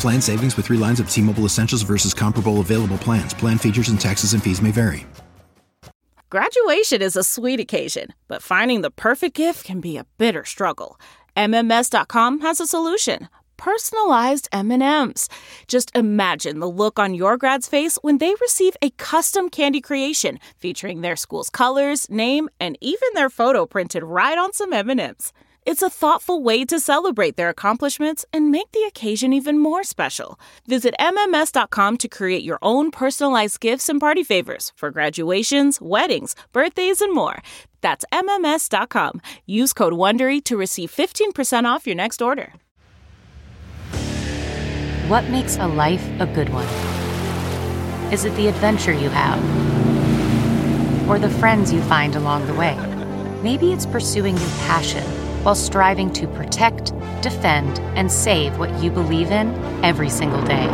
Plan savings with three lines of T Mobile Essentials versus comparable available plans. Plan features and taxes and fees may vary. Graduation is a sweet occasion, but finding the perfect gift can be a bitter struggle. MMS.com has a solution. Personalized M&Ms. Just imagine the look on your grad's face when they receive a custom candy creation featuring their school's colors, name, and even their photo printed right on some M&Ms. It's a thoughtful way to celebrate their accomplishments and make the occasion even more special. Visit MMS.com to create your own personalized gifts and party favors for graduations, weddings, birthdays, and more. That's MMS.com. Use code WONDERY to receive 15% off your next order. What makes a life a good one? Is it the adventure you have? Or the friends you find along the way? Maybe it's pursuing your passion while striving to protect, defend, and save what you believe in every single day.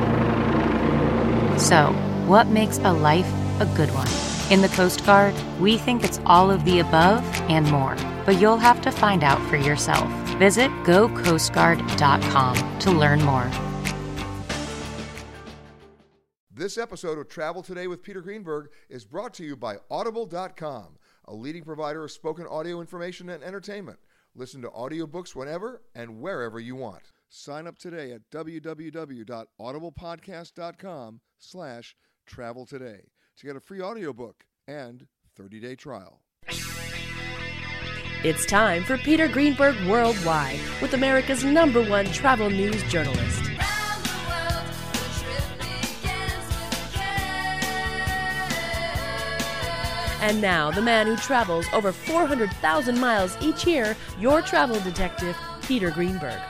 So, what makes a life a good one? In the Coast Guard, we think it's all of the above and more, but you'll have to find out for yourself. Visit gocoastguard.com to learn more. This episode of Travel Today with Peter Greenberg is brought to you by Audible.com, a leading provider of spoken audio information and entertainment. Listen to audiobooks whenever and wherever you want. Sign up today at www.audiblepodcast.com slash travel today to get a free audiobook and 30-day trial. It's time for Peter Greenberg Worldwide with America's number one travel news journalist. And now, the man who travels over 400,000 miles each year, your travel detective, Peter Greenberg.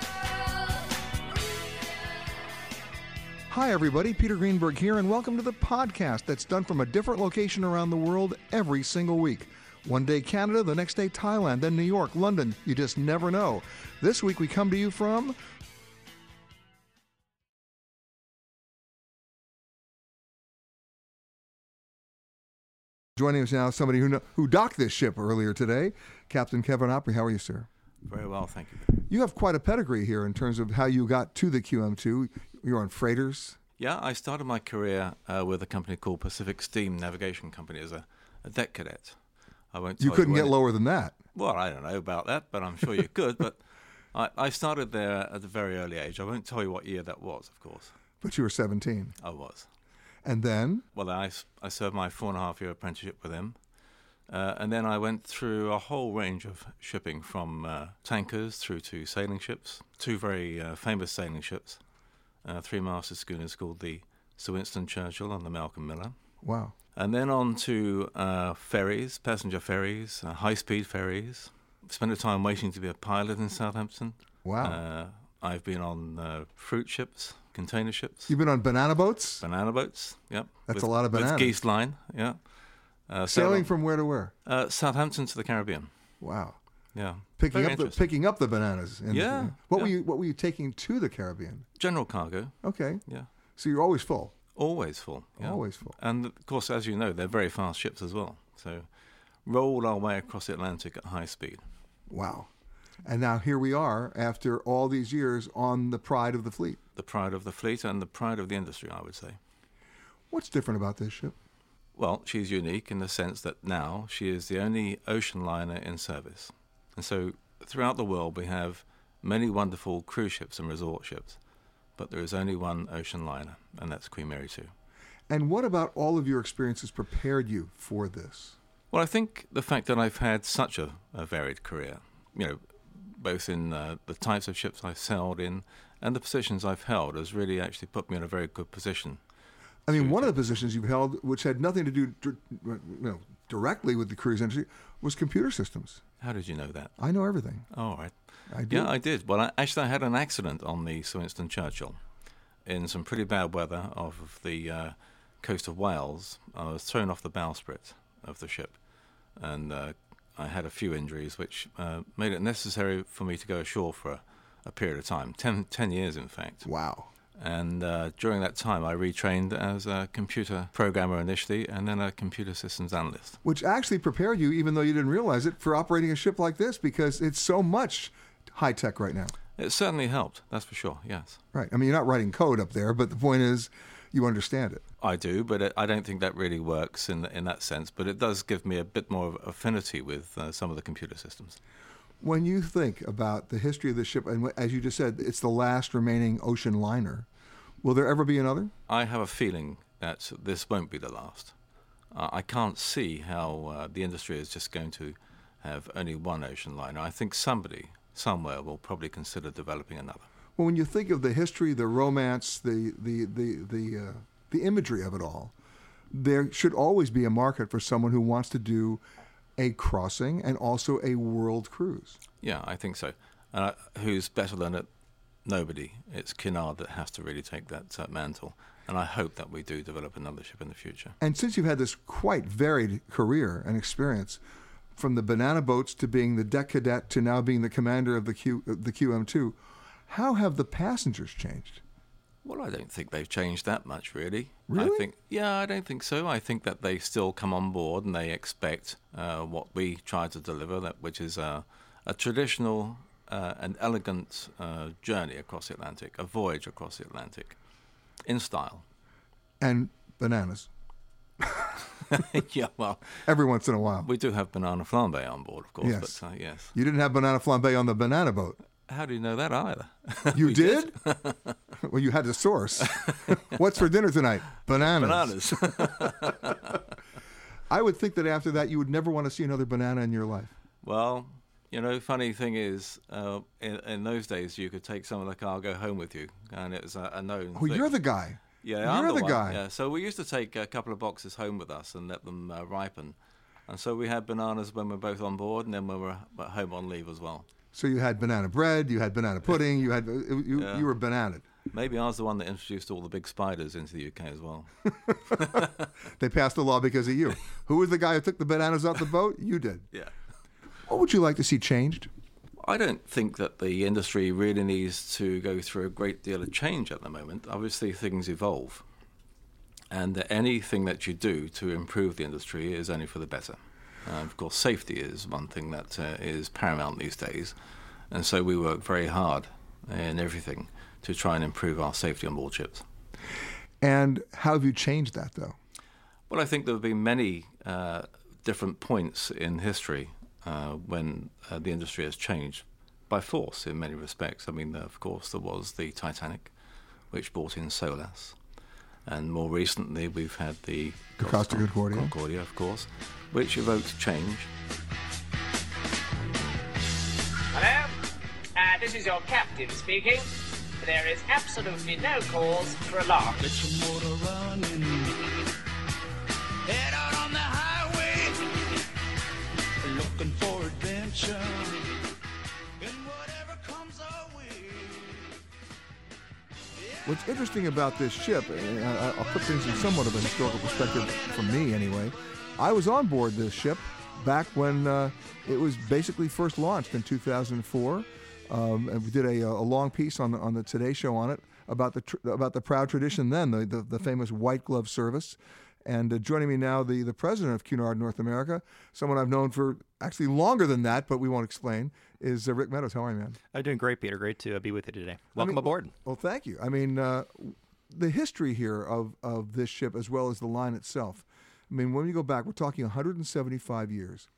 Hi, everybody. Peter Greenberg here, and welcome to the podcast that's done from a different location around the world every single week. One day Canada, the next day Thailand, then New York, London. You just never know. This week we come to you from Joining us now, somebody who know, who docked this ship earlier today, Captain Kevin Oprey. How are you, sir? Very well, thank you. You have quite a pedigree here in terms of how you got to the QM2. You're on freighters. Yeah, I started my career uh, with a company called Pacific Steam Navigation Company as a, a deck cadet. I won't. You couldn't you get lower than that. Well, I don't know about that, but I'm sure you could. But I, I started there at a very early age. I won't tell you what year that was, of course. But you were 17. I was. And then? Well, I, I served my four and a half year apprenticeship with him. Uh, and then I went through a whole range of shipping from uh, tankers through to sailing ships, two very uh, famous sailing ships, uh, three master schooners called the Sir Winston Churchill and the Malcolm Miller. Wow. And then on to uh, ferries, passenger ferries, uh, high speed ferries. Spent a time waiting to be a pilot in Southampton. Wow. I've been on fruit ships, container ships. You've been on banana boats? Banana boats, yep. That's with, a lot of bananas. With Geest Line, yeah. Uh, Sailing from where to where? Uh, Southampton to the Caribbean. Wow. Yeah. Picking Very up the picking up the bananas. yeah. What yeah. were you What were you taking to the Caribbean? General cargo. Okay. Yeah. So you're always full. Always full. Yeah. Always full. And of course, as you know, they're very fast ships as well. So rolled our way across the Atlantic at high speed. Wow. And now here we are after all these years on the pride of the fleet. The pride of the fleet and the pride of the industry, I would say. What's different about this ship? Well, she's unique in the sense that now she is the only ocean liner in service. And so throughout the world, we have many wonderful cruise ships and resort ships, but there is only one ocean liner, and that's Queen Mary 2. And what about all of your experiences prepared you for this? Well, I think the fact that I've had such a, a varied career, you know, both in uh, the types of ships I've sailed in and the positions I've held, has really actually put me in a very good position I mean, one of the positions you've held, which had nothing to do you know, directly with the cruise industry, was computer systems. How did you know that? I know everything. Oh, all right. I did. Yeah, I did. Well, I, actually, I had an accident on the Sir Winston Churchill in some pretty bad weather off of the uh, coast of Wales. I was thrown off the bowsprit of the ship, and uh, I had a few injuries, which uh, made it necessary for me to go ashore for a, a period of time—ten years, in fact. Wow. And uh, during that time, I retrained as a computer programmer initially and then a computer systems analyst. Which actually prepared you, even though you didn't realize it, for operating a ship like this because it's so much high tech right now. It certainly helped, that's for sure, yes. Right. I mean, you're not writing code up there, but the point is you understand it. I do, but I don't think that really works in, in that sense. But it does give me a bit more affinity with uh, some of the computer systems. When you think about the history of the ship, and as you just said, it's the last remaining ocean liner, will there ever be another? I have a feeling that this won't be the last. Uh, I can't see how uh, the industry is just going to have only one ocean liner. I think somebody, somewhere, will probably consider developing another. Well, when you think of the history, the romance, the the the the uh, the imagery of it all, there should always be a market for someone who wants to do a crossing and also a world cruise. Yeah, I think so. Uh, who's better than it? Nobody. It's Cunard that has to really take that uh, mantle. And I hope that we do develop another ship in the future. And since you've had this quite varied career and experience, from the banana boats to being the deck cadet to now being the commander of the Q, the QM2, how have the passengers changed? Well, I don't think they've changed that much, really. Really? I think, yeah, I don't think so. I think that they still come on board and they expect uh, what we try to deliver, that which is a, a traditional, uh, an elegant uh, journey across the Atlantic, a voyage across the Atlantic, in style. And bananas. yeah, well, every once in a while. We do have banana flambe on board, of course. Yes. But, uh, yes. You didn't have banana flambe on the banana boat. How do you know that either? You did? well, you had the source. What's for dinner tonight? Bananas. Bananas. I would think that after that, you would never want to see another banana in your life. Well, you know, funny thing is, uh, in, in, those days, you could take some of the cargo home with you, and it was a, a known. Oh, thing. you're the guy. Yeah, you're I'm the, the guy. Yeah, so we used to take a couple of boxes home with us and let them uh, ripen, and so we had bananas when we were both on board, and then when we were at home on leave as well. So you had banana bread, you had banana pudding, you had uh, you, Yeah. you were bananaed. Maybe I was the one that introduced all the big spiders into the UK as well. They passed the law because of you. Who was the guy who took the bananas off the boat? You did. Yeah. What would you like to see changed? I don't think that the industry really needs to go through a great deal of change at the moment. Obviously, things evolve. And anything that you do to improve the industry is only for the better. Uh, of course, safety is one thing that uh, is paramount these days. And so we work very hard in everything to try and improve our safety on board ships. And how have you changed that, though? Well, I think there have been many uh, different points in history uh, when uh, the industry has changed. by force in many respects. I mean, of course, there was the Titanic, which brought in SOLAS. And more recently, we've had the, the Costa Concordia. Concordia, of course, which evoked change. Hello? Uh, this is your captain speaking. There is absolutely no cause for alarm. What's interesting about this ship, and I'll put things in somewhat of a historical perspective from me anyway. I was on board this ship back when uh, it was basically first launched in 2004. Um, and we did a, a, long piece on the, on the Today Show on it about the tr- about the proud tradition then, the, the, the famous white glove service. And uh, joining me now, the, the president of Cunard North America, someone I've known for actually longer than that, but we won't explain, is uh, Rick Meadows. How are you, man? I'm doing great, Peter. Great to uh, be with you today. Welcome I mean, aboard. Well, thank you. I mean, uh, the history here of, of this ship as well as the line itself. I mean, when you go back, we're talking 175 years.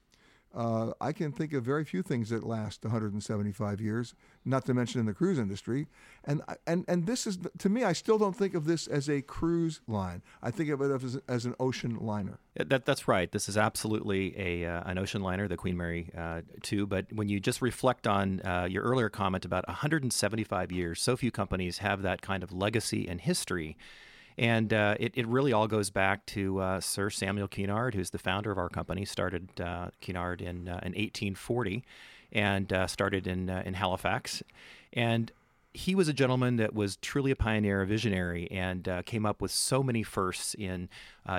Uh, I can think of very few things that last 175 years, not to mention in the cruise industry. And and and this is to me, I still don't think of this as a cruise line. I think of it as, as an ocean liner. That, that's right. This is absolutely a uh, an ocean liner, the Queen Mary uh, 2. But when you just reflect on uh, your earlier comment about 175 years, so few companies have that kind of legacy and history. And uh, it, it really all goes back to uh, Sir Samuel Cunard, who's the founder of our company, started uh, Cunard in, uh, in 1840 and uh, started in, uh, in Halifax. And he was a gentleman that was truly a pioneer, a visionary, and came up with so many firsts in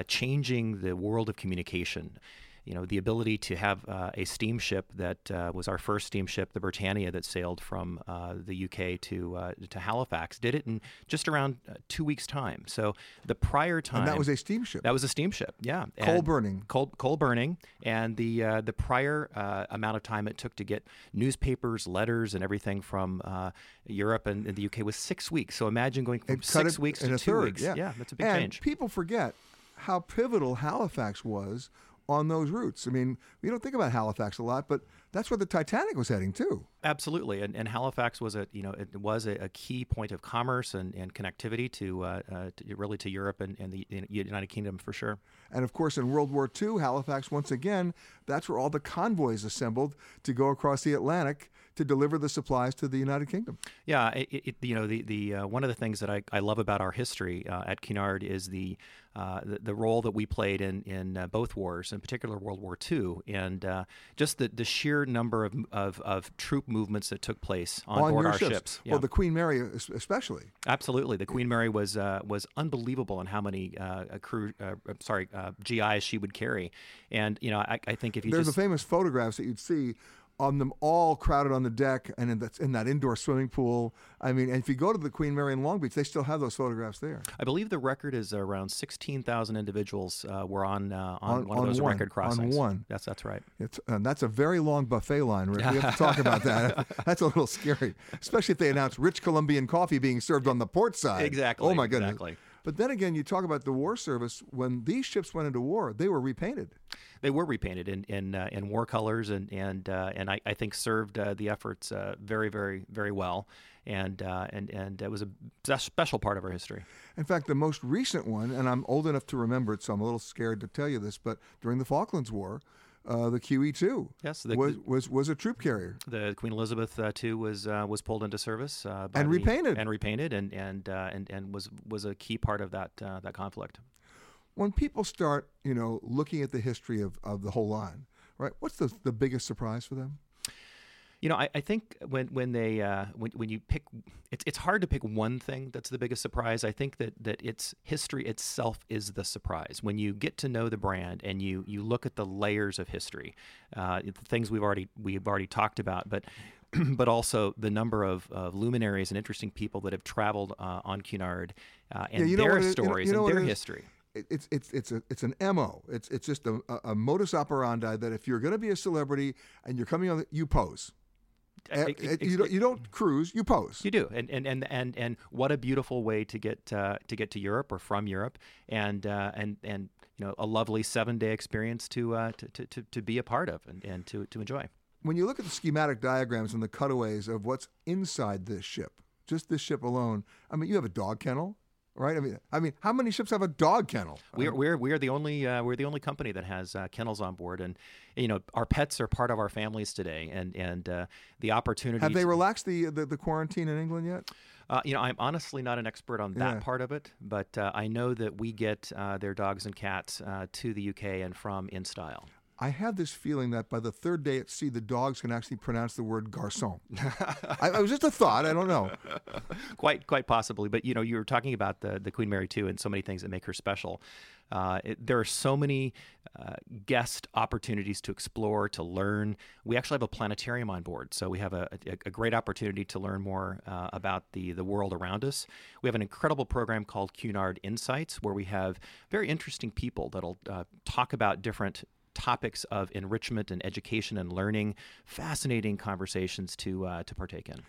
changing the world of communication you know, the ability to have uh, a steamship that uh, was our first steamship, the Britannia, that sailed from uh, the UK to uh, to Halifax, did it in just around uh, two weeks' time. So the prior time, and that was a steamship. That was a steamship, yeah. Coal and burning, coal coal burning, and the uh, the prior amount of time it took to get newspapers, letters, and everything from Europe and, and, the UK was six weeks. So imagine going from six weeks to two third, weeks. Yeah. yeah, that's a big and change. People forget how pivotal Halifax was on those routes. I mean, we don't think about Halifax a lot, but that's where the Titanic was heading too. Absolutely, and, and Halifax was a you know it was a, a key point of commerce and, and connectivity to, uh, uh, to really to Europe and, and the United Kingdom for sure. And of course, in World War II, Halifax once again that's where all the convoys assembled to go across the Atlantic to deliver the supplies to the United Kingdom. Yeah, it, it, you know the the uh, one of the things that I, I love about our history uh, at Cunard is the, uh, the, the role that we played in in uh, both wars, in particular World War II, and uh, just the, the sheer number of, of, of troop movements that took place on, on board our ships. ships. Yeah. Well, the Queen Mary especially. Absolutely, the Queen Mary was uh, was unbelievable in how many crew sorry GIs she would carry, and you know I, I think if you there's just, the famous photographs that you'd see on them all crowded on the deck and in that, in that indoor swimming pool. I mean, and if you go to the Queen Mary in Long Beach, they still have those photographs there. I believe the record is around 16,000 individuals uh, were on, uh, on, on, one of those one, record crossings. On one. Yes, that's right. It's, and that's a very long buffet line. We have to talk about that. that's a little scary, especially if they announce rich Colombian coffee being served on the port side. Exactly. Oh, my goodness. Exactly. But then again, you talk about the war service. When these ships went into war, they were repainted. They were repainted in in, uh, in war colors, and and uh, and I, I, think served uh, the efforts uh, very very very well, and uh, and and it was a special part of our history. In fact, the most recent one, and I'm old enough to remember it, so I'm a little scared to tell you this, but during the Falklands War. Uh, the QE2 yes, the, was, was was a troop carrier. The Queen Elizabeth uh, II was uh, was pulled into service and the, repainted and repainted and and and and was was a key part of that that conflict when people start, you know, looking at the history of, of the whole line, right? What's the, the biggest surprise for them? You know, I, I think when when they uh, when when you pick, it's it's hard to pick one thing that's the biggest surprise. I think that that its history itself is the surprise. When you get to know the brand and you you look at the layers of history, uh, the things we've already we've already talked about, but but also the number of, of, luminaries and interesting people that have traveled uh, on Cunard uh, and yeah, their stories you know, you know and their history it's it's it's a it's an mo. It's it's just a, a modus operandi that if you're going to be a celebrity and you're coming on, you pose. It, it, you, don't, you don't cruise, you pose. You do, and and and and, and what a beautiful way to get uh, to get to Europe or from Europe, and uh, and and you know a lovely seven day experience to, uh, to, to to be a part of and, and to to enjoy. When you look at the schematic diagrams and the cutaways of what's inside this ship, just this ship alone, I mean, you have a dog kennel, right? I mean, I mean, how many ships have a dog kennel? We're we're we're the only uh, we're the only company that has uh, kennels on board, and you know our pets are part of our families today, and and uh, the opportunity. Have they relaxed the, the, the quarantine in England yet? Uh, you know, I'm honestly not an expert on that yeah. part of it, but uh, I know that we get uh, their dogs and cats to the UK and from in style. I have this feeling that by the third day at sea, the dogs can actually pronounce the word garçon. I, it was just a thought. I don't know. quite, quite possibly. But you know, you were talking about the the Queen Mary too, and so many things that make her special. Uh, it, there are so many uh, guest opportunities to explore, to learn. We actually have a planetarium on board, so we have a, a, a great opportunity to learn more uh, about the the world around us. We have an incredible program called Cunard Insights, where we have very interesting people that'll uh, talk about different topics of enrichment and education and learning. Fascinating conversations to uh, to partake in.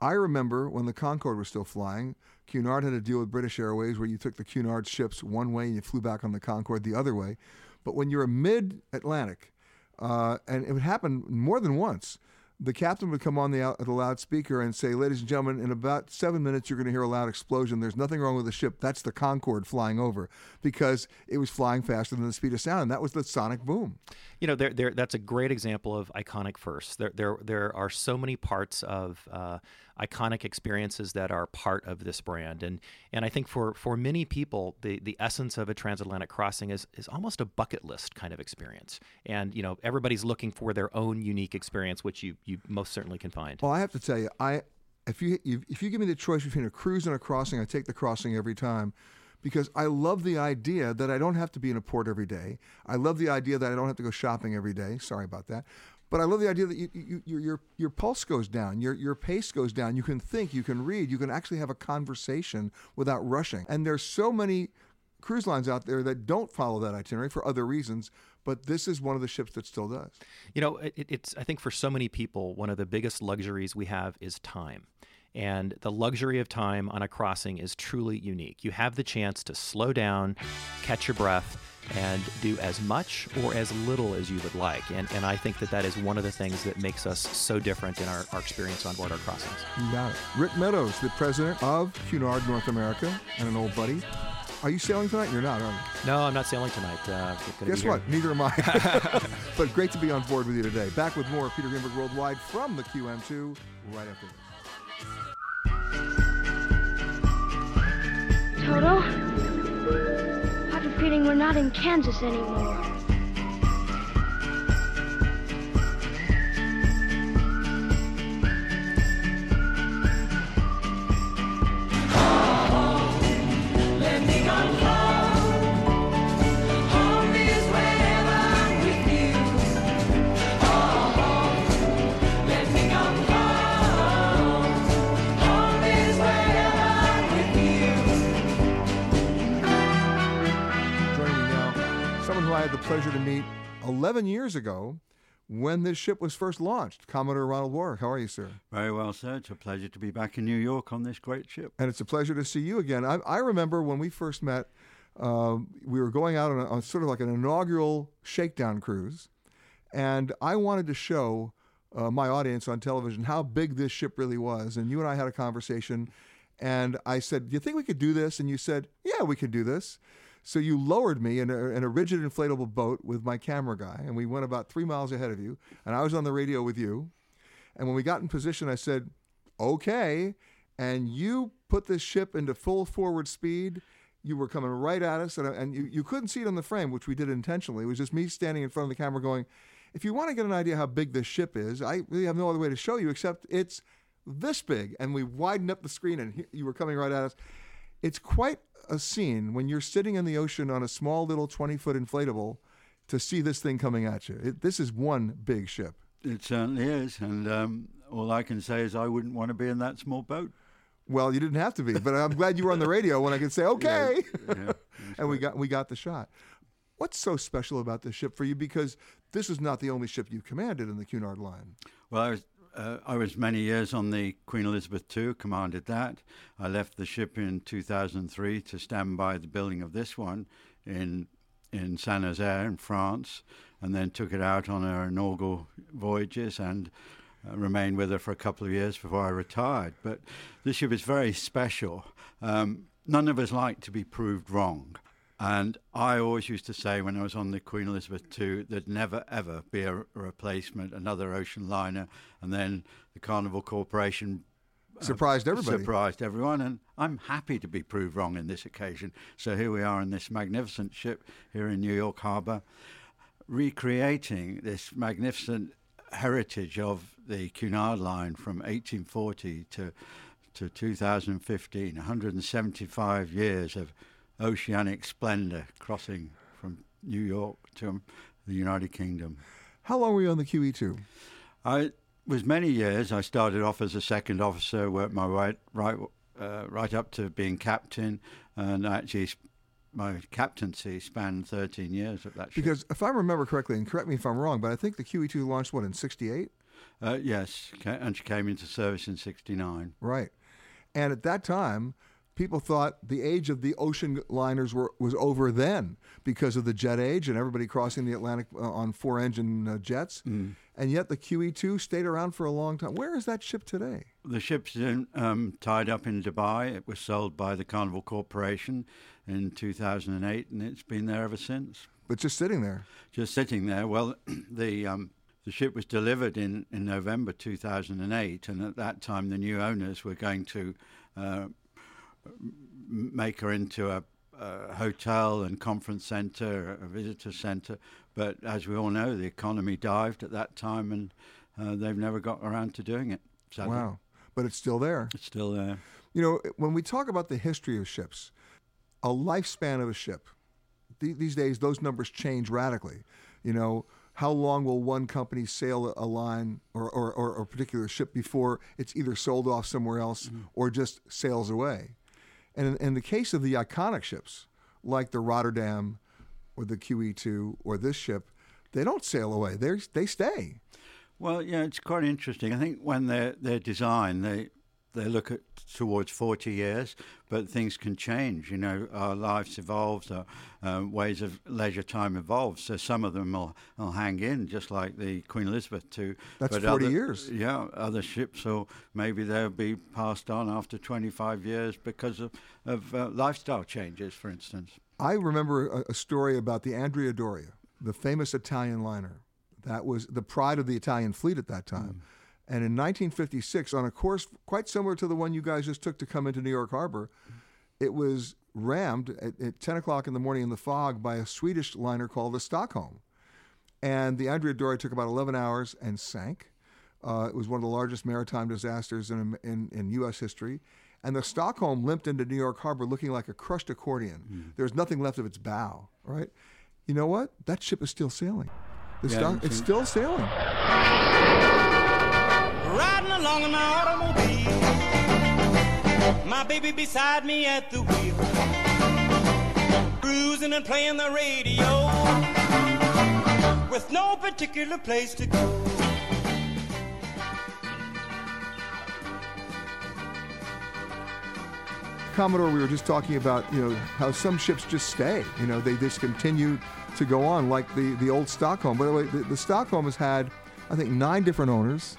I remember when the Concorde was still flying, Cunard had a deal with British Airways where you took the Cunard ships one way and you flew back on the Concorde the other way. But when you're mid Atlantic, uh, and it would happen more than once, the captain would come on the, the loudspeaker and say, Ladies and gentlemen, in about seven minutes, you're going to hear a loud explosion. There's nothing wrong with the ship. That's the Concorde flying over because it was flying faster than the speed of sound. And that was the sonic boom. You know, there, there, that's a great example of iconic firsts. There, there, there are so many parts of uh, iconic experiences that are part of this brand. And, and I think for, for many people, the, the essence of a transatlantic crossing is, is almost a bucket list kind of experience. And, you know, everybody's looking for their own unique experience, which you, you most certainly can find. Well, I have to tell you, I if you if you give me the choice between a cruise and a crossing, I take the crossing every time because I love the idea that I don't have to be in a port every day. I love the idea that I don't have to go shopping every day. Sorry about that. But I love the idea that you, you, you, your your pulse goes down, your your pace goes down. You can think, you can read, you can actually have a conversation without rushing. And there's so many cruise lines out there that don't follow that itinerary for other reasons, but this is one of the ships that still does. You know, it, it's I think for so many people, one of the biggest luxuries we have is time. And the luxury of time on a crossing is truly unique. You have the chance to slow down, catch your breath, and do as much or as little as you would like. And, and I think that that is one of the things that makes us so different in our, our experience on board our crossings. You got it. Rick Meadows, the president of Cunard North America, and an old buddy. Are you sailing tonight? You're not, are you? No, I'm not sailing tonight. Uh, Guess what? Neither am I. but great to be on board with you today. Back with more Peter Greenberg Worldwide from the QM2 right after this. Toto, I have a feeling we're not in Kansas anymore. Pleasure to meet 11 years ago when this ship was first launched. Commodore Ronald Warwick, how are you, sir? Very well, sir. It's a pleasure to be back in New York on this great ship. And it's a pleasure to see you again. I, I remember when we first met, uh, we were going out on, a, on sort of like an inaugural shakedown cruise, and I wanted to show uh, my audience on television how big this ship really was. And you and I had a conversation, and I said, Do you think we could do this? And you said, Yeah, we could do this. So you lowered me in a, in a rigid inflatable boat with my camera guy, and we went about three miles ahead of you, and I was on the radio with you. And when we got in position, I said, okay. And you put this ship into full forward speed. You were coming right at us, and, and you, you couldn't see it on the frame, which we did intentionally. It was just me standing in front of the camera going, if you want to get an idea how big this ship is, I really have no other way to show you except it's this big. And we widened up the screen, and you were coming right at us. It's quite a scene when you're sitting in the ocean on a small little 20 foot inflatable to see this thing coming at you. It, this is one big ship. It certainly is. And um, all I can say is I wouldn't want to be in that small boat. Well, you didn't have to be, but I'm glad you were on the radio when I could say, okay. Yeah, yeah, and we got, we got the shot. What's so special about this ship for you? Because this is not the only ship you commanded in the Cunard line. Well, I was uh, I was many years on the Queen Elizabeth II, commanded that. I left the ship in 2003 to stand by the building of this one in in Saint Nazaire in France, and then took it out on her inaugural voyages and uh, remained with her for a couple of years before I retired. But this ship is very special. Um, none of us like to be proved wrong. And I always used to say when I was on the Queen Elizabeth II, there'd never ever be a, replacement, another ocean liner. And then the Carnival Corporation uh, surprised everybody. Surprised everyone, and I'm happy to be proved wrong in this occasion. So here we are in this magnificent ship here in New York Harbor, recreating this magnificent heritage of the Cunard line from 1840 to to 2015, 175 years of oceanic splendor crossing from New York to the United Kingdom. How long were you on the QE2? I was many years. I started off as a second officer, worked my way right uh, right up to being captain, and actually my captaincy spanned 13 years at that ship. Because if I remember correctly, and correct me if I'm wrong, but I think the QE2 launched what in '68. Uh, yes, and she came into service in '69. Right, and at that time, people thought the age of the ocean liners were, was over then because of the jet age and everybody crossing the Atlantic uh, on four engine uh, jets. Mm. And yet the QE2 stayed around for a long time. Where is that ship today? The ship's in, um, tied up in Dubai. It was sold by the Carnival Corporation in 2008, and it's been there ever since. But just sitting there? Just sitting there. Well, the. Um, the ship was delivered in, in November 2008, and at that time the new owners were going to uh, make her into a, a hotel and conference center, a visitor center. But as we all know, the economy dived at that time, and uh, they've never got around to doing it. Sadly. Wow! But it's still there. It's still there. You know, when we talk about the history of ships, a lifespan of a ship, th- these days those numbers change radically. You know, how long will one company sail a line or, or, or a particular ship before it's either sold off somewhere else mm-hmm. or just sails away? And in, in, the case of the iconic ships, like the Rotterdam or the QE2 or this ship, they don't sail away. They they stay. Well, yeah, it's quite interesting. I think when they're they're designed, they they look at towards 40 years, but things can change. You know, our lives evolve, our uh, ways of leisure time evolve. So some of them will, will hang in, just like the Queen Elizabeth too. That's but 40 other, years. Yeah, other ships will maybe they'll be passed on after 25 years because of, of uh, lifestyle changes, for instance. I remember a, a story about the Andrea Doria, the famous Italian liner. That was the pride of the Italian fleet at that time. Mm and in 1956, on a course quite similar to the one you guys just took to come into New York Harbor, it was rammed at, at 10 o'clock in the morning in the fog by a Swedish liner called the Stockholm. And the Andrea Doria took about 11 hours and sank. Uh, it was one of the largest maritime disasters in, in, in U.S. history. And the Stockholm limped into New York Harbor looking like a crushed accordion. Mm. There's nothing left of its bow, right? You know what? That ship is still sailing. The yeah, Stock- it's still sailing along in my automobile. My baby beside me at the wheel. Cruising and playing the radio. With no particular place to go. Commodore, we were just talking about, you know, how some ships just stay. You know, they just continue to go on, like the, the old Stockholm. By the way, the, the Stockholm has had, I think, nine different owners.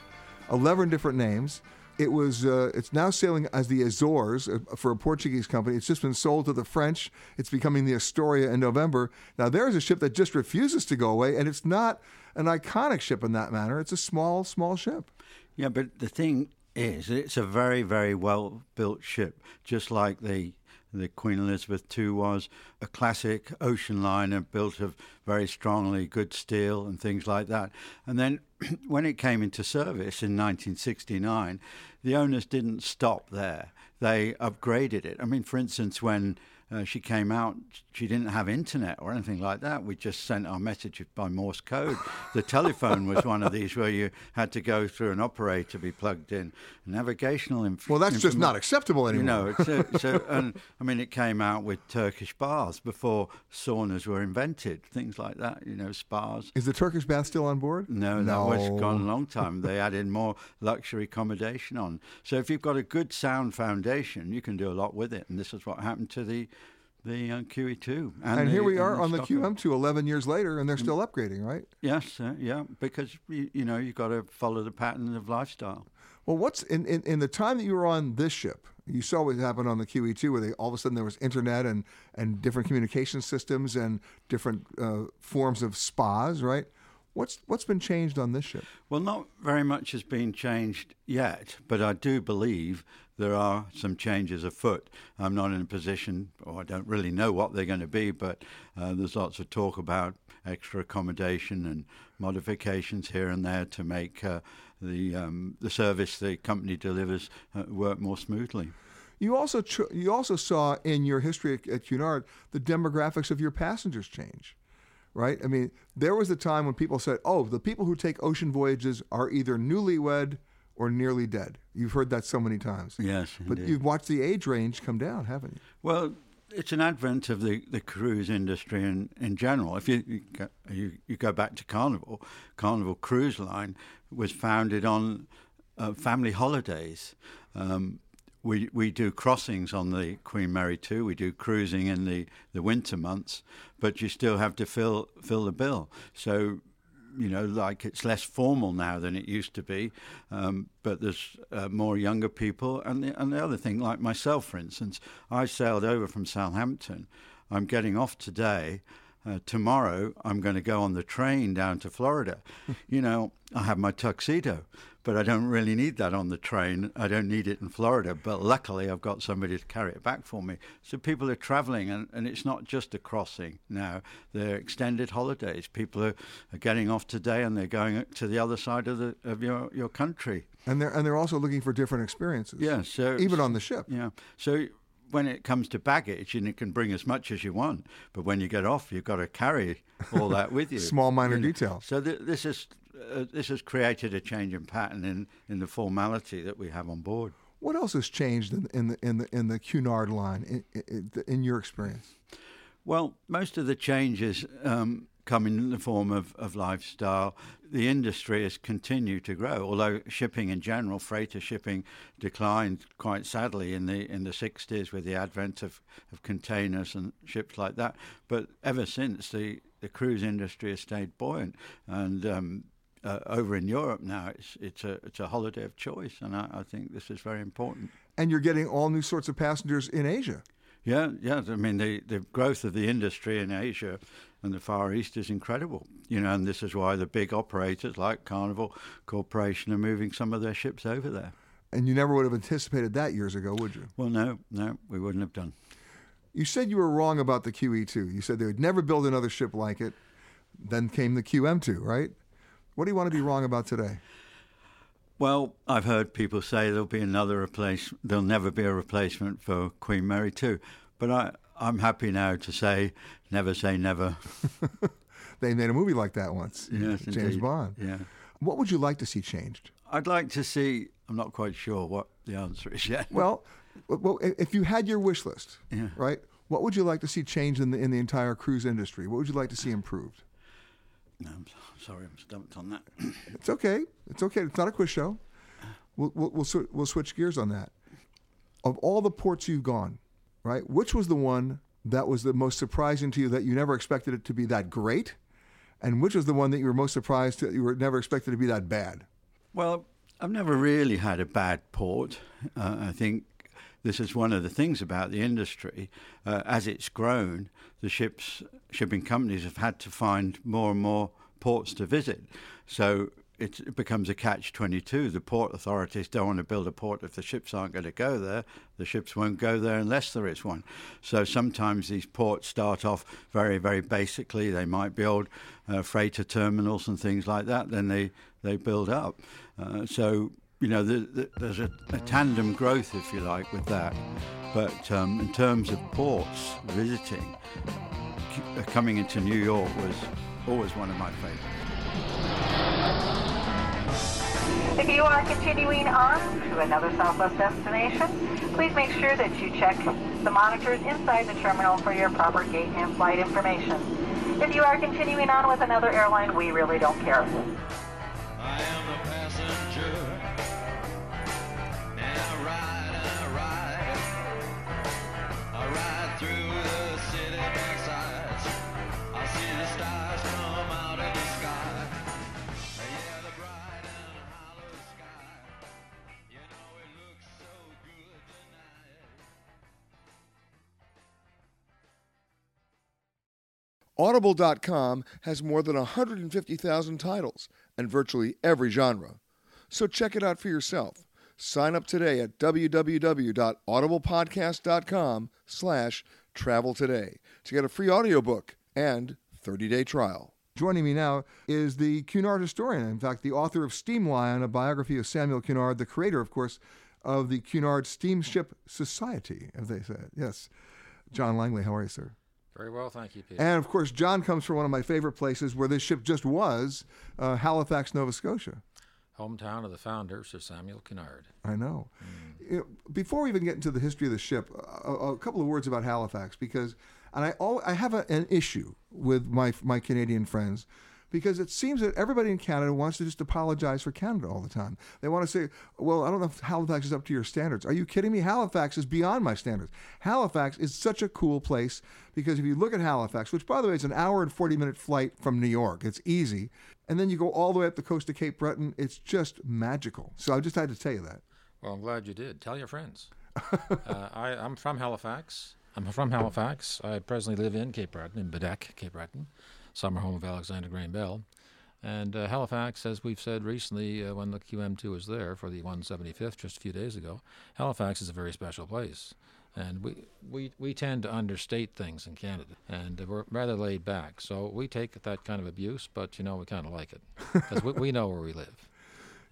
11 different names. It was. Uh, it's now sailing as the Azores uh, for a Portuguese company. It's just been sold to the French. It's becoming the Astoria in November. Now there's a ship that just refuses to go away, and it's not an iconic ship in that manner. It's a small, small ship. Yeah, but the thing is, it's a very, very well built ship, just like the the Queen Elizabeth II was a classic ocean liner built of very strongly good steel and things like that. And then when it came into service in 1969, the owners didn't stop there. They upgraded it. I mean, for instance, when uh, she came out, she didn't have internet or anything like that. We just sent our message by Morse code. The telephone was one of these where you had to go through an operator to be plugged in. Navigational information. Well, that's just not acceptable anymore. You know, so, so and I mean, it came out with Turkish baths before saunas were invented, things like that. You know, spas. Is the Turkish bath still on board? No, no. that was gone a long time. They added more luxury accommodation on. So if you've got a good sound foundation, you can do a lot with it. And this is what happened to the the uh, QE2. And, the- here we and are on the QM2 11 years later, and they're still upgrading, right? Yes, uh, yeah, because you, you know you've got to follow the pattern of lifestyle. Well, what's in, in, in the time that you were on this ship? You saw what happened on the QE2, where they all of a sudden there was internet and, and different communication systems and different uh, forms of spas, right? What's what's been changed on this ship? Well, not very much has been changed yet, but I do believe there are some changes afoot. I'm not in a position, or I don't really know what they're going to be, but uh, there's lots of talk about extra accommodation and modifications here and there to make uh, the um, the service the company delivers uh, work more smoothly. You also ch- you also saw in your history at, at Cunard the demographics of your passengers change, right? I mean, there was a time when people said, "Oh, the people who take ocean voyages are either newlywed or nearly dead." You've heard that so many times. Yes, but indeed. you've watched the age range come down, haven't you? Well, it's an advent of the, the cruise industry in, in general. If you, you, go, you you go back to Carnival, Carnival Cruise Line was founded on uh, family holidays. Um, we we do crossings on the Queen Mary 2. We do cruising in the, the winter months, but you still have to fill fill the bill. So you know, like it's less formal now than it used to be, um, but there's uh, more younger people. And the, and the other thing, like myself, for instance, I sailed over from Southampton. I'm getting off today. Uh, tomorrow, I'm going to go on the train down to Florida. you know, I have my tuxedo, but I don't really need that on the train. I don't need it in Florida. But luckily, I've got somebody to carry it back for me. So people are traveling, and, and it's not just a crossing now. They're extended holidays. People are, are getting off today, and they're going to the other side of the of your, your country. And they're and they're also looking for different experiences. Yeah, so even on the ship. Yeah, so when it comes to baggage, and you can bring as much as you want, but when you get off, you've got to carry all that with you. Small minor You know, details. So th- this is uh, this has created a change in pattern in, in the formality that we have on board. What else has changed in, in the in the in the Cunard line in, in, in your experience? Well, most of the changes um, come in the form of, of lifestyle. The industry has continued to grow, although shipping in general, freighter shipping, declined quite sadly in the in the 60s with the advent of, of containers and ships like that. But ever since, the, the cruise industry has stayed buoyant. And um, uh, over in Europe now, it's, it's, a, it's a holiday of choice. And I, I think this is very important. And you're getting all new sorts of passengers in Asia. Yeah, yeah. I mean, the, the growth of the industry in Asia and the Far East is incredible. You know, and this is why the big operators like Carnival Corporation are moving some of their ships over there. And you never would have anticipated that years ago, would you? Well, no, no, we wouldn't have done. You said you were wrong about the QE2. You said they would never build another ship like it. Then came the QM2, right? What do you want to be wrong about today? Well, I've heard people say there'll be another replace. There'll never be a replacement for Queen Mary 2. But I, I'm happy now to say, never say never. They made a movie like that once. Yes, James indeed. Bond. Yeah. What would you like to see changed? I'd like to see. I'm not quite sure what the answer is yet. Well, well, if you had your wish list, Yeah. right? What would you like to see changed in the in the entire cruise industry? What would you like to see improved? No, I'm so- sorry, I'm stumped on that. It's okay. It's okay. It's not a quiz show. We'll we'll we'll, swi- we'll switch gears on that. Of all the ports you've gone, right? Which was the one that was the most surprising to you that you never expected it to be that great, and which was the one that you were most surprised that you were never expected to be that bad? Well, I've never really had a bad port. Uh, I think this is one of the things about the industry. Uh, as it's grown, the ships shipping companies have had to find more and more ports to visit. So it, becomes a catch 22. The port authorities don't want to build a port if the ships aren't going to go there. The ships won't go there unless there is one. So sometimes these ports start off very, very basically. They might build uh, freighter terminals and things like that. Then they, they build up. Uh, so, you know, the, the, there's a, a tandem growth, if you like, with that. But um, in terms of ports visiting, uh, coming into New York was always one of my favorites. If you are continuing on to another Southwest destination, please make sure that you check the monitors inside the terminal for your proper gate and flight information. If you are continuing on with another airline, we really don't care. Audible.com has more than 150,000 titles and virtually every genre. So check it out for yourself. Sign up today at www.audiblepodcast.com slash travel today to get a free audiobook and 30-day trial. Joining me now is the Cunard historian, in fact, the author of Steam Lion, a biography of Samuel Cunard, the creator, of course, of the Cunard Steamship Society, as they said. Yes. John Langley, how are you, sir? Very well, thank you, Peter. And of course, John comes from one of my favorite places where this ship just was, uh, Halifax, Nova Scotia. Hometown of the founder, Sir Samuel Cunard. I know. Mm. You know. Before we even get into the history of the ship, a, a couple of words about Halifax, because, and I, all, I have a, an issue with my my Canadian friends because it seems that everybody in Canada wants to just apologize for Canada all the time. They want to say, well, I don't know if Halifax is up to your standards. Are you kidding me? Halifax is beyond my standards. Halifax is such a cool place because if you look at Halifax, which by the way is an hour and 40 minute flight from New York, it's easy. And then you go all the way up the coast of Cape Breton, it's just magical. So I just had to tell you that. Well, I'm glad you did. Tell your friends. uh, I, I'm from Halifax. I'm from Halifax. I presently live in Cape Breton, in Baddeck, Cape Breton summer home of Alexander Graham Bell. And uh, Halifax, as we've said recently uh, when the QM2 was there for the 175th just a few days ago, Halifax is a very special place. And we, we, we tend to understate things in Canada, and we're rather laid back. So we take that kind of abuse, but you know we kind of like it because we, we know where we live.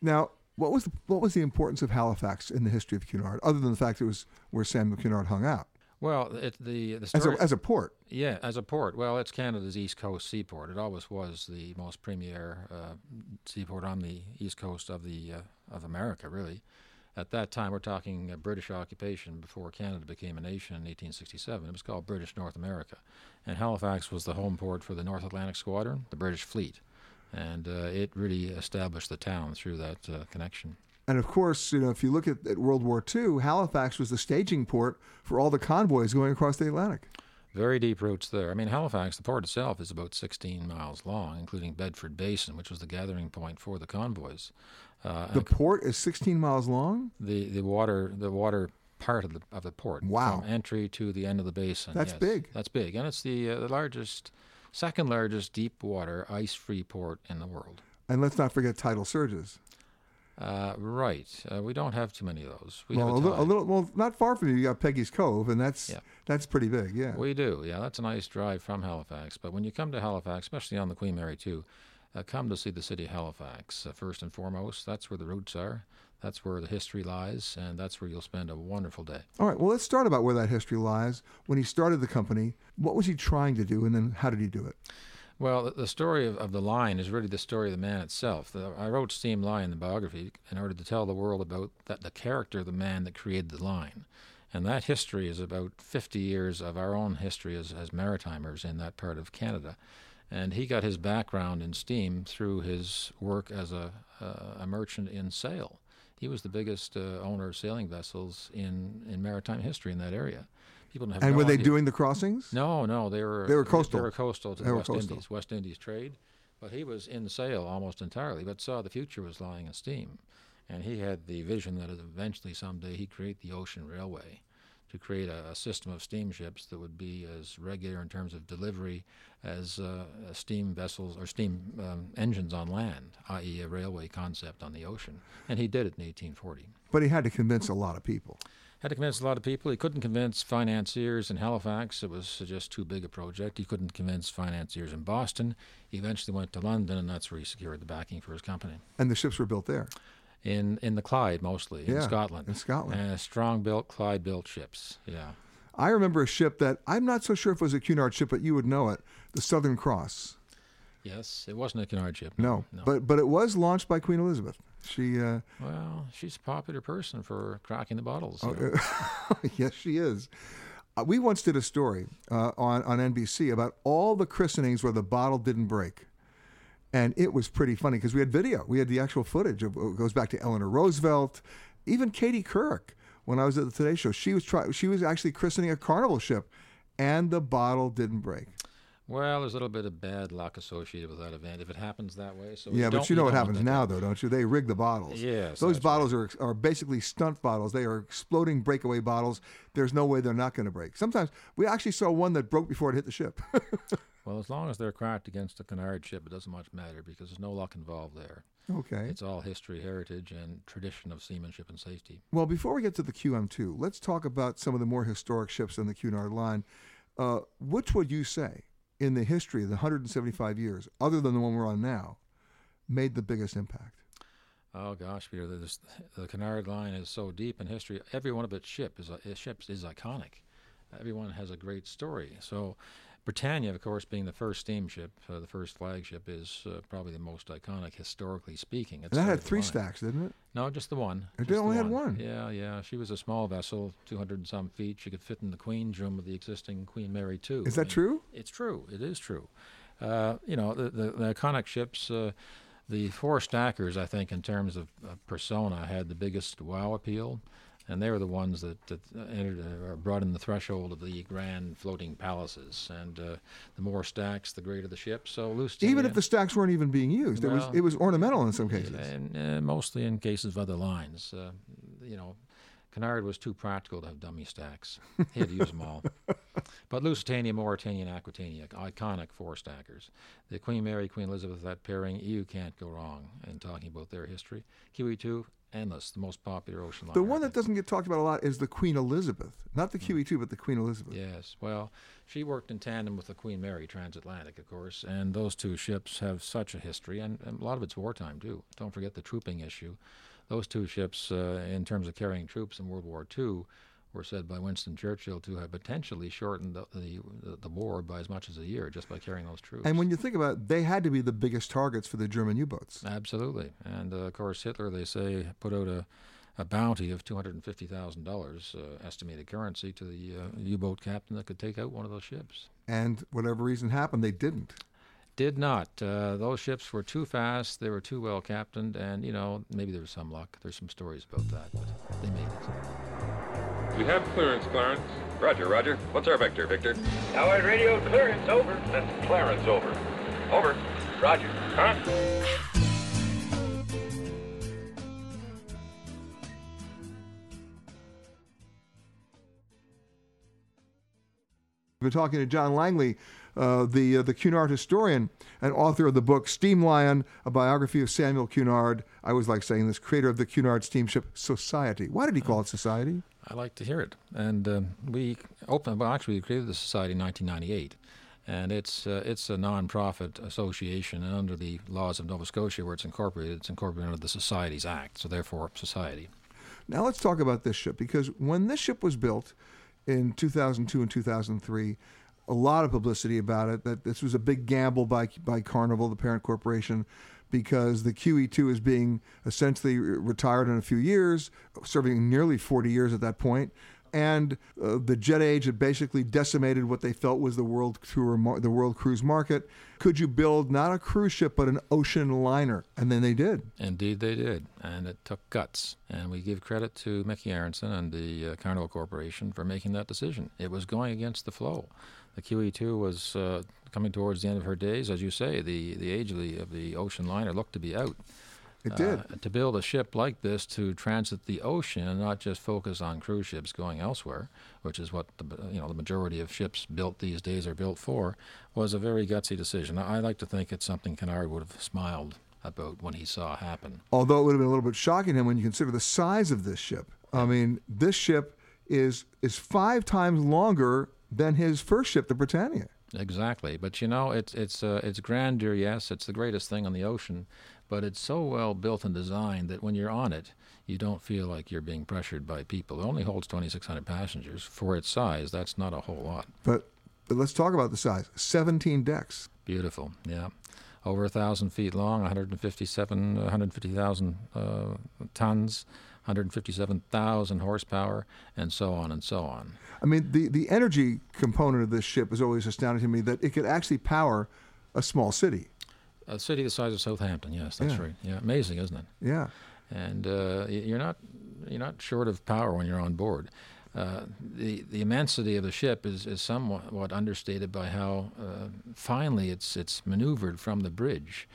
Now, what was the, what was the importance of Halifax in the history of Cunard, other than the fact it was where Samuel Cunard hung out? Well, it, the the story, as, a, as a port. Yeah, as a port. Well, it's Canada's east coast seaport. It always was the most premier uh, seaport on the east coast of the uh, of America, really. At that time, we're talking uh, British occupation before Canada became a nation in 1867. It was called British North America, and Halifax was the home port for the North Atlantic Squadron, the British fleet, and uh, it really established the town through that uh, connection. And of course, you know, if you look at, at World War II, Halifax was the staging port for all the convoys going across the Atlantic. Very deep roots there. I mean, Halifax, the port itself, is about 16 miles long, including Bedford Basin, which was the gathering point for the convoys. Uh, the port is 16 miles long. The the water the water part of the of the port. Wow. From entry to the end of the basin. That's yes, big. That's big, and it's the uh, the largest, second largest deep water ice free port in the world. And let's not forget tidal surges. Uh, right. Uh, we don't have too many of those. We well, have a, little, a, little, well, not far from you, you got Peggy's Cove, and that's yeah. that's pretty big. Yeah. We do. Yeah, that's a nice drive from Halifax. But when you come to Halifax, especially on the Queen Mary 2, uh, come to see the city of Halifax uh, first and foremost. That's where the roots are. That's where the history lies, and that's where you'll spend a wonderful day. All right. Well, let's start about where that history lies. When he started the company, what was he trying to do, and then how did he do it? Well, the story of, of the line is really the story of the man itself. The, I wrote Steam Lion, the biography, in order to tell the world about that, the character of the man that created the line. And that history is about 50 years of our own history as, as maritimers in that part of Canada. And he got his background in steam through his work as a, uh, a merchant in sail. He was the biggest uh, owner of sailing vessels in, in maritime history in that area. People have and no were they idea. doing the crossings? No, no, they were they were coastal. They were coastal to they the West coastal. Indies, West Indies trade. But he was in sail almost entirely, but saw the future was lying in steam, and he had the vision that eventually someday he'd create the ocean railway, to create a, a system of steamships that would be as regular in terms of delivery as uh, steam vessels or steam um, engines on land, i.e., a railway concept on the ocean. And he did it in 1840. But he had to convince a lot of people had to convince a lot of people. He couldn't convince financiers in Halifax. It was just too big a project. He couldn't convince financiers in Boston. He eventually went to London, and that's where he secured the backing for his company. And the ships were built there? In in the Clyde mostly, yeah, in Scotland. In Scotland. And strong built, Clyde built ships, yeah. I remember a ship that I'm not so sure if it was a Cunard ship, but you would know it the Southern Cross. Yes, it wasn't a Cunard ship. No, no. but but it was launched by Queen Elizabeth. She uh, well, she's a popular person for cracking the bottles. So. Uh, yes, she is. Uh, we once did a story uh, on on NBC about all the christenings where the bottle didn't break, and it was pretty funny because we had video. We had the actual footage. Of, it goes back to Eleanor Roosevelt, even Katie Couric. When I was at the Today Show, she was try- she was actually christening a Carnival ship, and the bottle didn't break. Well, there's a little bit of bad luck associated with that event if it happens that way. So yeah, don't- but you know what happens now, though, don't you? They rig the bottles. Yes, those bottles are are basically stunt bottles. They are exploding breakaway bottles. There's no way they're not going to break. Sometimes we actually saw one that broke before it hit the ship. Well, as long as they're cracked against a Cunard ship, it doesn't much matter because there's no luck involved there. Okay. It's all history, heritage, and tradition of seamanship and safety. Well, before we get to the QM2, let's talk about some of the more historic ships in the Cunard line. Uh, which would you say, in the history of the 175 years, other than the one we're on now, made the biggest impact? Oh gosh, Peter, this, the Cunard Line is so deep in history. Every one of its ship is, uh, its ships is iconic. Everyone has a great story. So, Britannia, of course, being the first steamship, uh, the first flagship, is uh, probably the most iconic historically speaking. It And that had three flying. stacks, didn't it? No, just the one. It just only had one. Yeah, yeah. She was a small vessel, 200 and some feet. She could fit in the Queen's room of the existing Queen Mary II. Is I that mean, true? It's true. It is true. Uh, you know, the, the, the iconic ships, uh, the four stackers, I think, in terms of uh, persona, had the biggest wow appeal. And they were the ones that, that entered, uh, brought in the threshold of the grand floating palaces. And uh, the more stacks, the greater the ship. So Lusitania, Even if the stacks weren't even being used, it was it was ornamental in some cases. and, uh, mostly in cases of other lines. Uh, you know, Cunard was too practical to have dummy stacks. He had to use them all. But Lusitania, Mauretania, and Aquitania, iconic four stackers. The Queen Mary, Queen Elizabeth, that pairing, you can't go wrong in talking about their history. QE2, endless, the most popular ocean liner. The one that doesn't get talked about a lot is the Queen Elizabeth, not the Hmm. QE2, but the Queen Elizabeth. Yes, well, she worked in tandem with the Queen Mary transatlantic, of course, and those two ships have such a history, and, and a lot of it's wartime too. Don't forget the trooping issue. Those two ships, uh, in terms of carrying troops in World War II, were said by Winston Churchill to have potentially shortened the, the, the war by as much as a year just by carrying those troops. And when you think about it, they had to be the biggest targets for the German U-boats. Absolutely. And uh, of course, Hitler, they say, put out a, a bounty of $250,000 uh, estimated currency to the uh, U boat captain that could take out one of those ships. And whatever reason happened, they didn't. Did not. Uh, those ships were too fast, they were too well captained, and, you know, maybe there was some luck. There's some stories about that, but they made it. We have clearance, Clarence. Roger, Roger. What's our vector, Victor? Howard radio clearance over. That's Clarence, over. Over. Roger. Huh? We've been talking to John Langley, uh, the uh, the Cunard historian and author of the book Steam Lion, a biography of Samuel Cunard. I always like saying this, creator of the Cunard Steamship Society. Why did he call it Society? I like to hear it. And um, we opened, well, actually, we created the society in 1998. And it's uh, it's a non-profit association, and under the laws of Nova Scotia, where it's incorporated, it's incorporated under the Societies Act, so therefore society. Now let's talk about this ship because when this ship was built in 2002 and 2003, a lot of publicity about it that this was a big gamble by by Carnival, the parent corporation, because the QE2 is being essentially retired in a few years, serving nearly 40 years at that point. And uh, the jet age had basically decimated what they felt was the world tour, the world cruise market. Could you build not a cruise ship but an ocean liner? And then they did. Indeed, they did, and it took guts. And we give credit to Micky Arison and the uh, Carnival Corporation for making that decision. It was going against the flow. The QE2 was uh, coming towards the end of her days, as you say. The the age of the of the ocean liner looked to be out. It did. Uh, to build a ship like this to transit the ocean and not just focus on cruise ships going elsewhere, which is what the you know the majority of ships built these days are built for, was a very gutsy decision. I, I like to think it's something Cunard would have smiled about when he saw happen. Although it would have been a little bit shocking to him when you consider the size of this ship. I mean, this ship is is five times longer than his first ship, the Britannia. Exactly, but you know, it's it's uh, it's grandeur. Yes, it's the greatest thing on the ocean, but it's so well built and designed that when you're on it, you don't feel like you're being pressured by people. It only holds 2,600 passengers for its size. That's not a whole lot. But, but let's talk about the size. 17 decks. Beautiful, yeah. Over a thousand feet long, 157, 150,000 uh, tons, 157,000 horsepower, and so on and so on. I mean, the, the energy component of this ship is always astounding to me that it could actually power a small city. A city the size of Southampton, yes, that's Yeah. right. Yeah, amazing, isn't it? Yeah. And uh, you're not you're not short of power when you're on board. uh, the the immensity of the ship is, is somewhat understated by how uh, finely it's it's maneuvered from the bridge.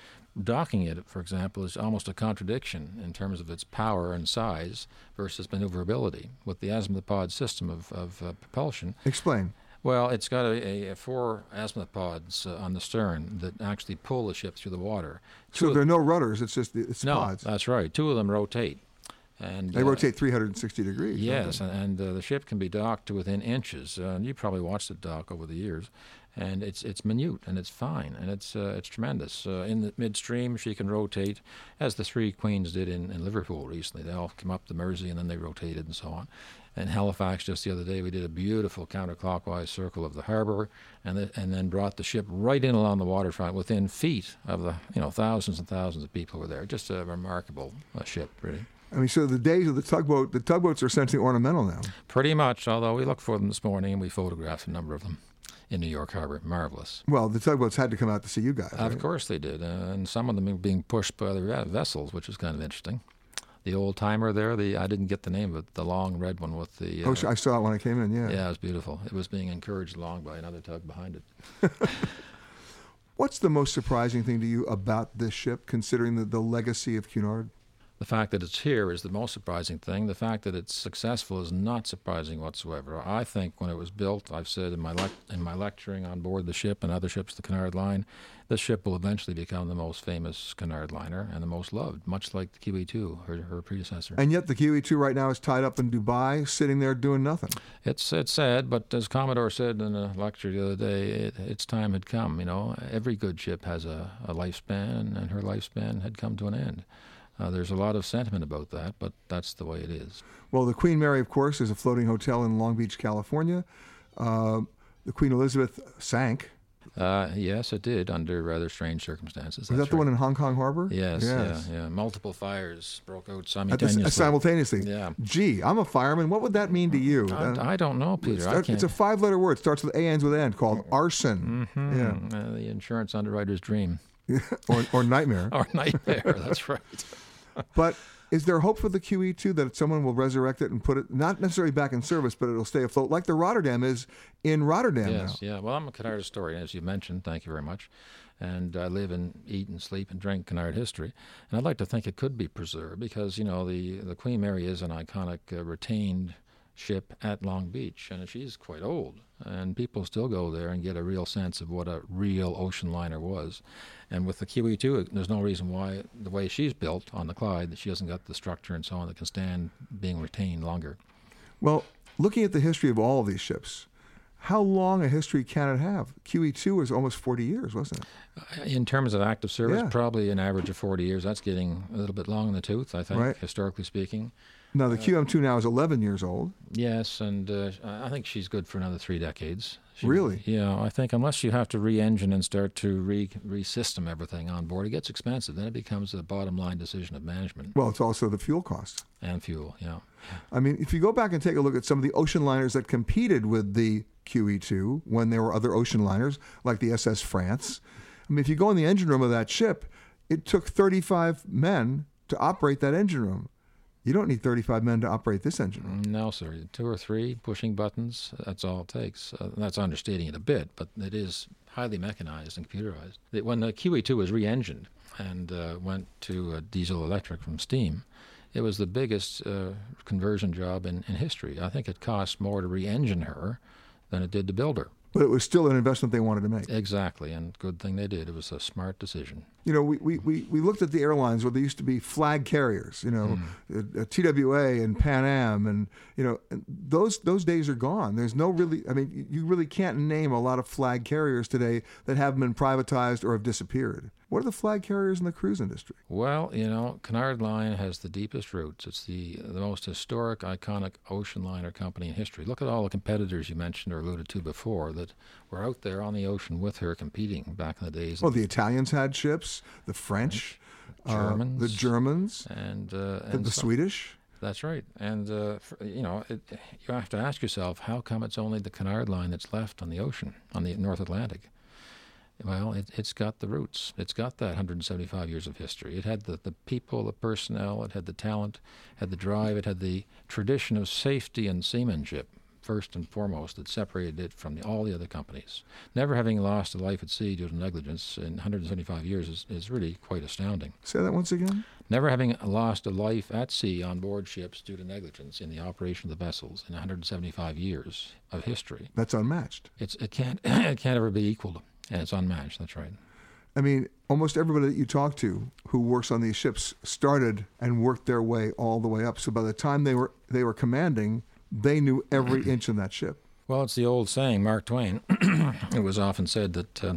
Docking it, for example, is almost a contradiction in terms of its power and size versus maneuverability. With the azimuth system of, of uh, propulsion, explain. Well, it's got a, a four azimuth uh, on the stern that actually pull the ship through the water. Two so there are no rudders; it's just it's no, pods. that's right. Two of them rotate. And, they uh, rotate 360 degrees. Yes, and, and uh, the ship can be docked to within inches. Uh, you probably watched it dock over the years, and it's it's minute and it's fine and it's uh, it's tremendous. Uh, in the midstream, she can rotate, as the three queens did in, in Liverpool recently. They all came up the Mersey and then they rotated and so on. In Halifax just the other day, we did a beautiful counterclockwise circle of the harbour, and the, and then brought the ship right in along the waterfront, within feet of the you know thousands and thousands of people were there. Just a remarkable uh, ship, really. I mean, so the days of the tugboat, the tugboats are essentially ornamental now. Pretty much, although we looked for them this morning and we photographed a number of them in New York Harbor. Marvelous. Well, the tugboats had to come out to see you guys. Of right? course they did, uh, and some of them being pushed by other vessels, which was kind of interesting. The old timer there, the I didn't get the name of it, the long red one with the. Uh, oh, I saw it when I came in. Yeah. Yeah, it was beautiful. It was being encouraged along by another tug behind it. What's the most surprising thing to you about this ship, considering the, the legacy of Cunard? The fact that it's here is the most surprising thing. The fact that it's successful is not surprising whatsoever. I think when it was built, I've said in my le- in my lecturing on board the ship and other ships, the Cunard Line, this ship will eventually become the most famous Cunard liner and the most loved, much like the QE2, her, her predecessor. And yet the QE2 right now is tied up in Dubai, sitting there doing nothing. It's it's sad, but as Commodore said in a lecture the other day, it, its time had come. You know, every good ship has a, a lifespan, and her lifespan had come to an end. Uh, there's a lot of sentiment about that, but that's the way it is. Well, the Queen Mary, of course, is a floating hotel in Long Beach, California. Uh, the Queen Elizabeth sank. Uh, yes, it did under rather strange circumstances. Is that the one in Hong Kong Harbor? Yes, yes. Yeah, yeah. Multiple fires broke out simultaneously. The, simultaneously. Yeah. Gee, I'm a fireman. What would that mean to you? I, I don't know, Peter. It's, it's a five-letter word. It starts with A, ends with N, called arson. Mm-hmm. Yeah. Uh, the insurance underwriter's dream. or, or nightmare. or nightmare. That's right but is there hope for the QE2 that someone will resurrect it and put it not necessarily back in service, but it'll stay afloat like the Rotterdam is in Rotterdam yes, now? yeah. Well, I'm a Cunard historian, as you mentioned. Thank you very much. And I live and eat and sleep and drink Cunard history. And I'd like to think it could be preserved because, you know, the, the Queen Mary is an iconic uh, retained ship at Long Beach, and she's quite old. And people still go there and get a real sense of what a real ocean liner was. And with the QE2, there's no reason why the way she's built on the Clyde that she hasn't got the structure and so on that can stand being retained longer. Well, looking at the history of all of these ships, how long a history can it have? QE2 was almost 40 years, wasn't it? Uh, in terms of active service, yeah. probably an average of 40 years. That's getting a little bit long in the tooth, I think, right. historically speaking. Now, the uh, QM2 now is 11 years old. Yes, and uh, I think she's good for another three decades. She, really? Yeah, I think unless you have to re-engine and start to re re-system everything on board, it gets expensive. Then it becomes a bottom line decision of management. Well, it's also the fuel cost. And fuel, yeah. I mean, if you go back and take a look at some of the ocean liners that competed with the QE2 when there were other ocean liners like the SS France, I mean, if you go in the engine room of that ship, it took 35 men to operate that engine room. You don't need 35 men to operate this engine. No, sir. Two or three pushing buttons, that's all it takes. Uh, that's understating it a bit, but it is highly mechanized and computerized. When the QE2 was re engined and uh, went to diesel electric from steam, it was the biggest uh, conversion job in, in history. I think it cost more to re engine her than it did to build her. But it was still an investment they wanted to make. Exactly, and good thing they did. It was a smart decision. You know, we, we, we, we looked at the airlines where there used to be flag carriers, you know, mm. TWA and Pan Am, and, you know, those, those days are gone. There's no really, I mean, you really can't name a lot of flag carriers today that haven't been privatized or have disappeared. What are the flag carriers in the cruise industry? Well, you know, Cunard Line has the deepest roots. It's the the most historic, iconic ocean liner company in history. Look at all the competitors you mentioned or alluded to before that were out there on the ocean with her competing back in the days. Well, the Italians had ships, the French, Germans, uh, the Germans, and, uh, and the, the Swedish. That's right, and uh, for, you know it, you have to ask yourself how come it's only the Cunard line that's left on the ocean on the North Atlantic Well, it, has got the roots. It's got that 175 years of history. It had the, the people, the personnel, it had the talent, had the drive, it had the tradition of safety and seamanship, first and foremost, that separated it from the, all the other companies. Never having lost a life at sea due to negligence in 175 years is, is really quite astounding. Say that once again. Never having lost a life at sea on board ships due to negligence in the operation of the vessels in 175 years of history. That's unmatched. It's, it, can't, it can't ever be equaled. And it's unmatched. That's right. I mean, almost everybody that you talk to who works on these ships started and worked their way all the way up. So by the time they were they were commanding, they knew every inch in that ship. Well, it's the old saying, Mark Twain. it was often said that uh,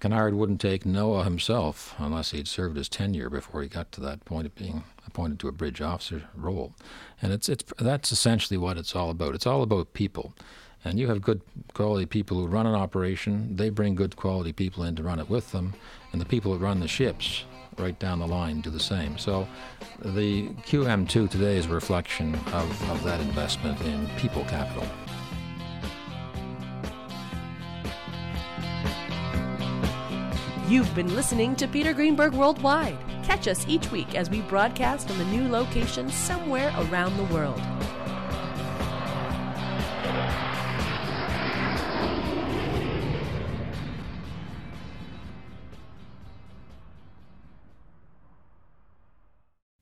Cunard wouldn't take Noah himself unless he'd served his tenure before he got to that point of being appointed to a bridge officer role. And it's it's that's essentially what it's all about. It's all about people. And you have good quality people who run an operation, they bring good quality people in to run it with them, and the people who run the ships right down the line do the same. So the QM2 today is a reflection of, of that investment in people capital. You've been listening to Peter Greenberg Worldwide. Catch us each week as we broadcast from a new location somewhere around the world.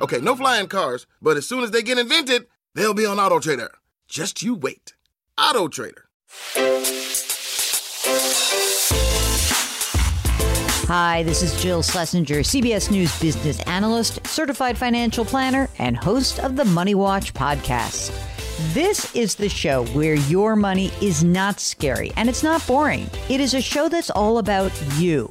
Okay, no flying cars, but as soon as they get invented, they'll be on Auto Trader. Just you wait. Auto Trader. Hi, this is Jill Schlesinger, CBS News business analyst, certified financial planner, and host of the Money Watch podcast. This is the show where your money is not scary and it's not boring. It is a show that's all about you.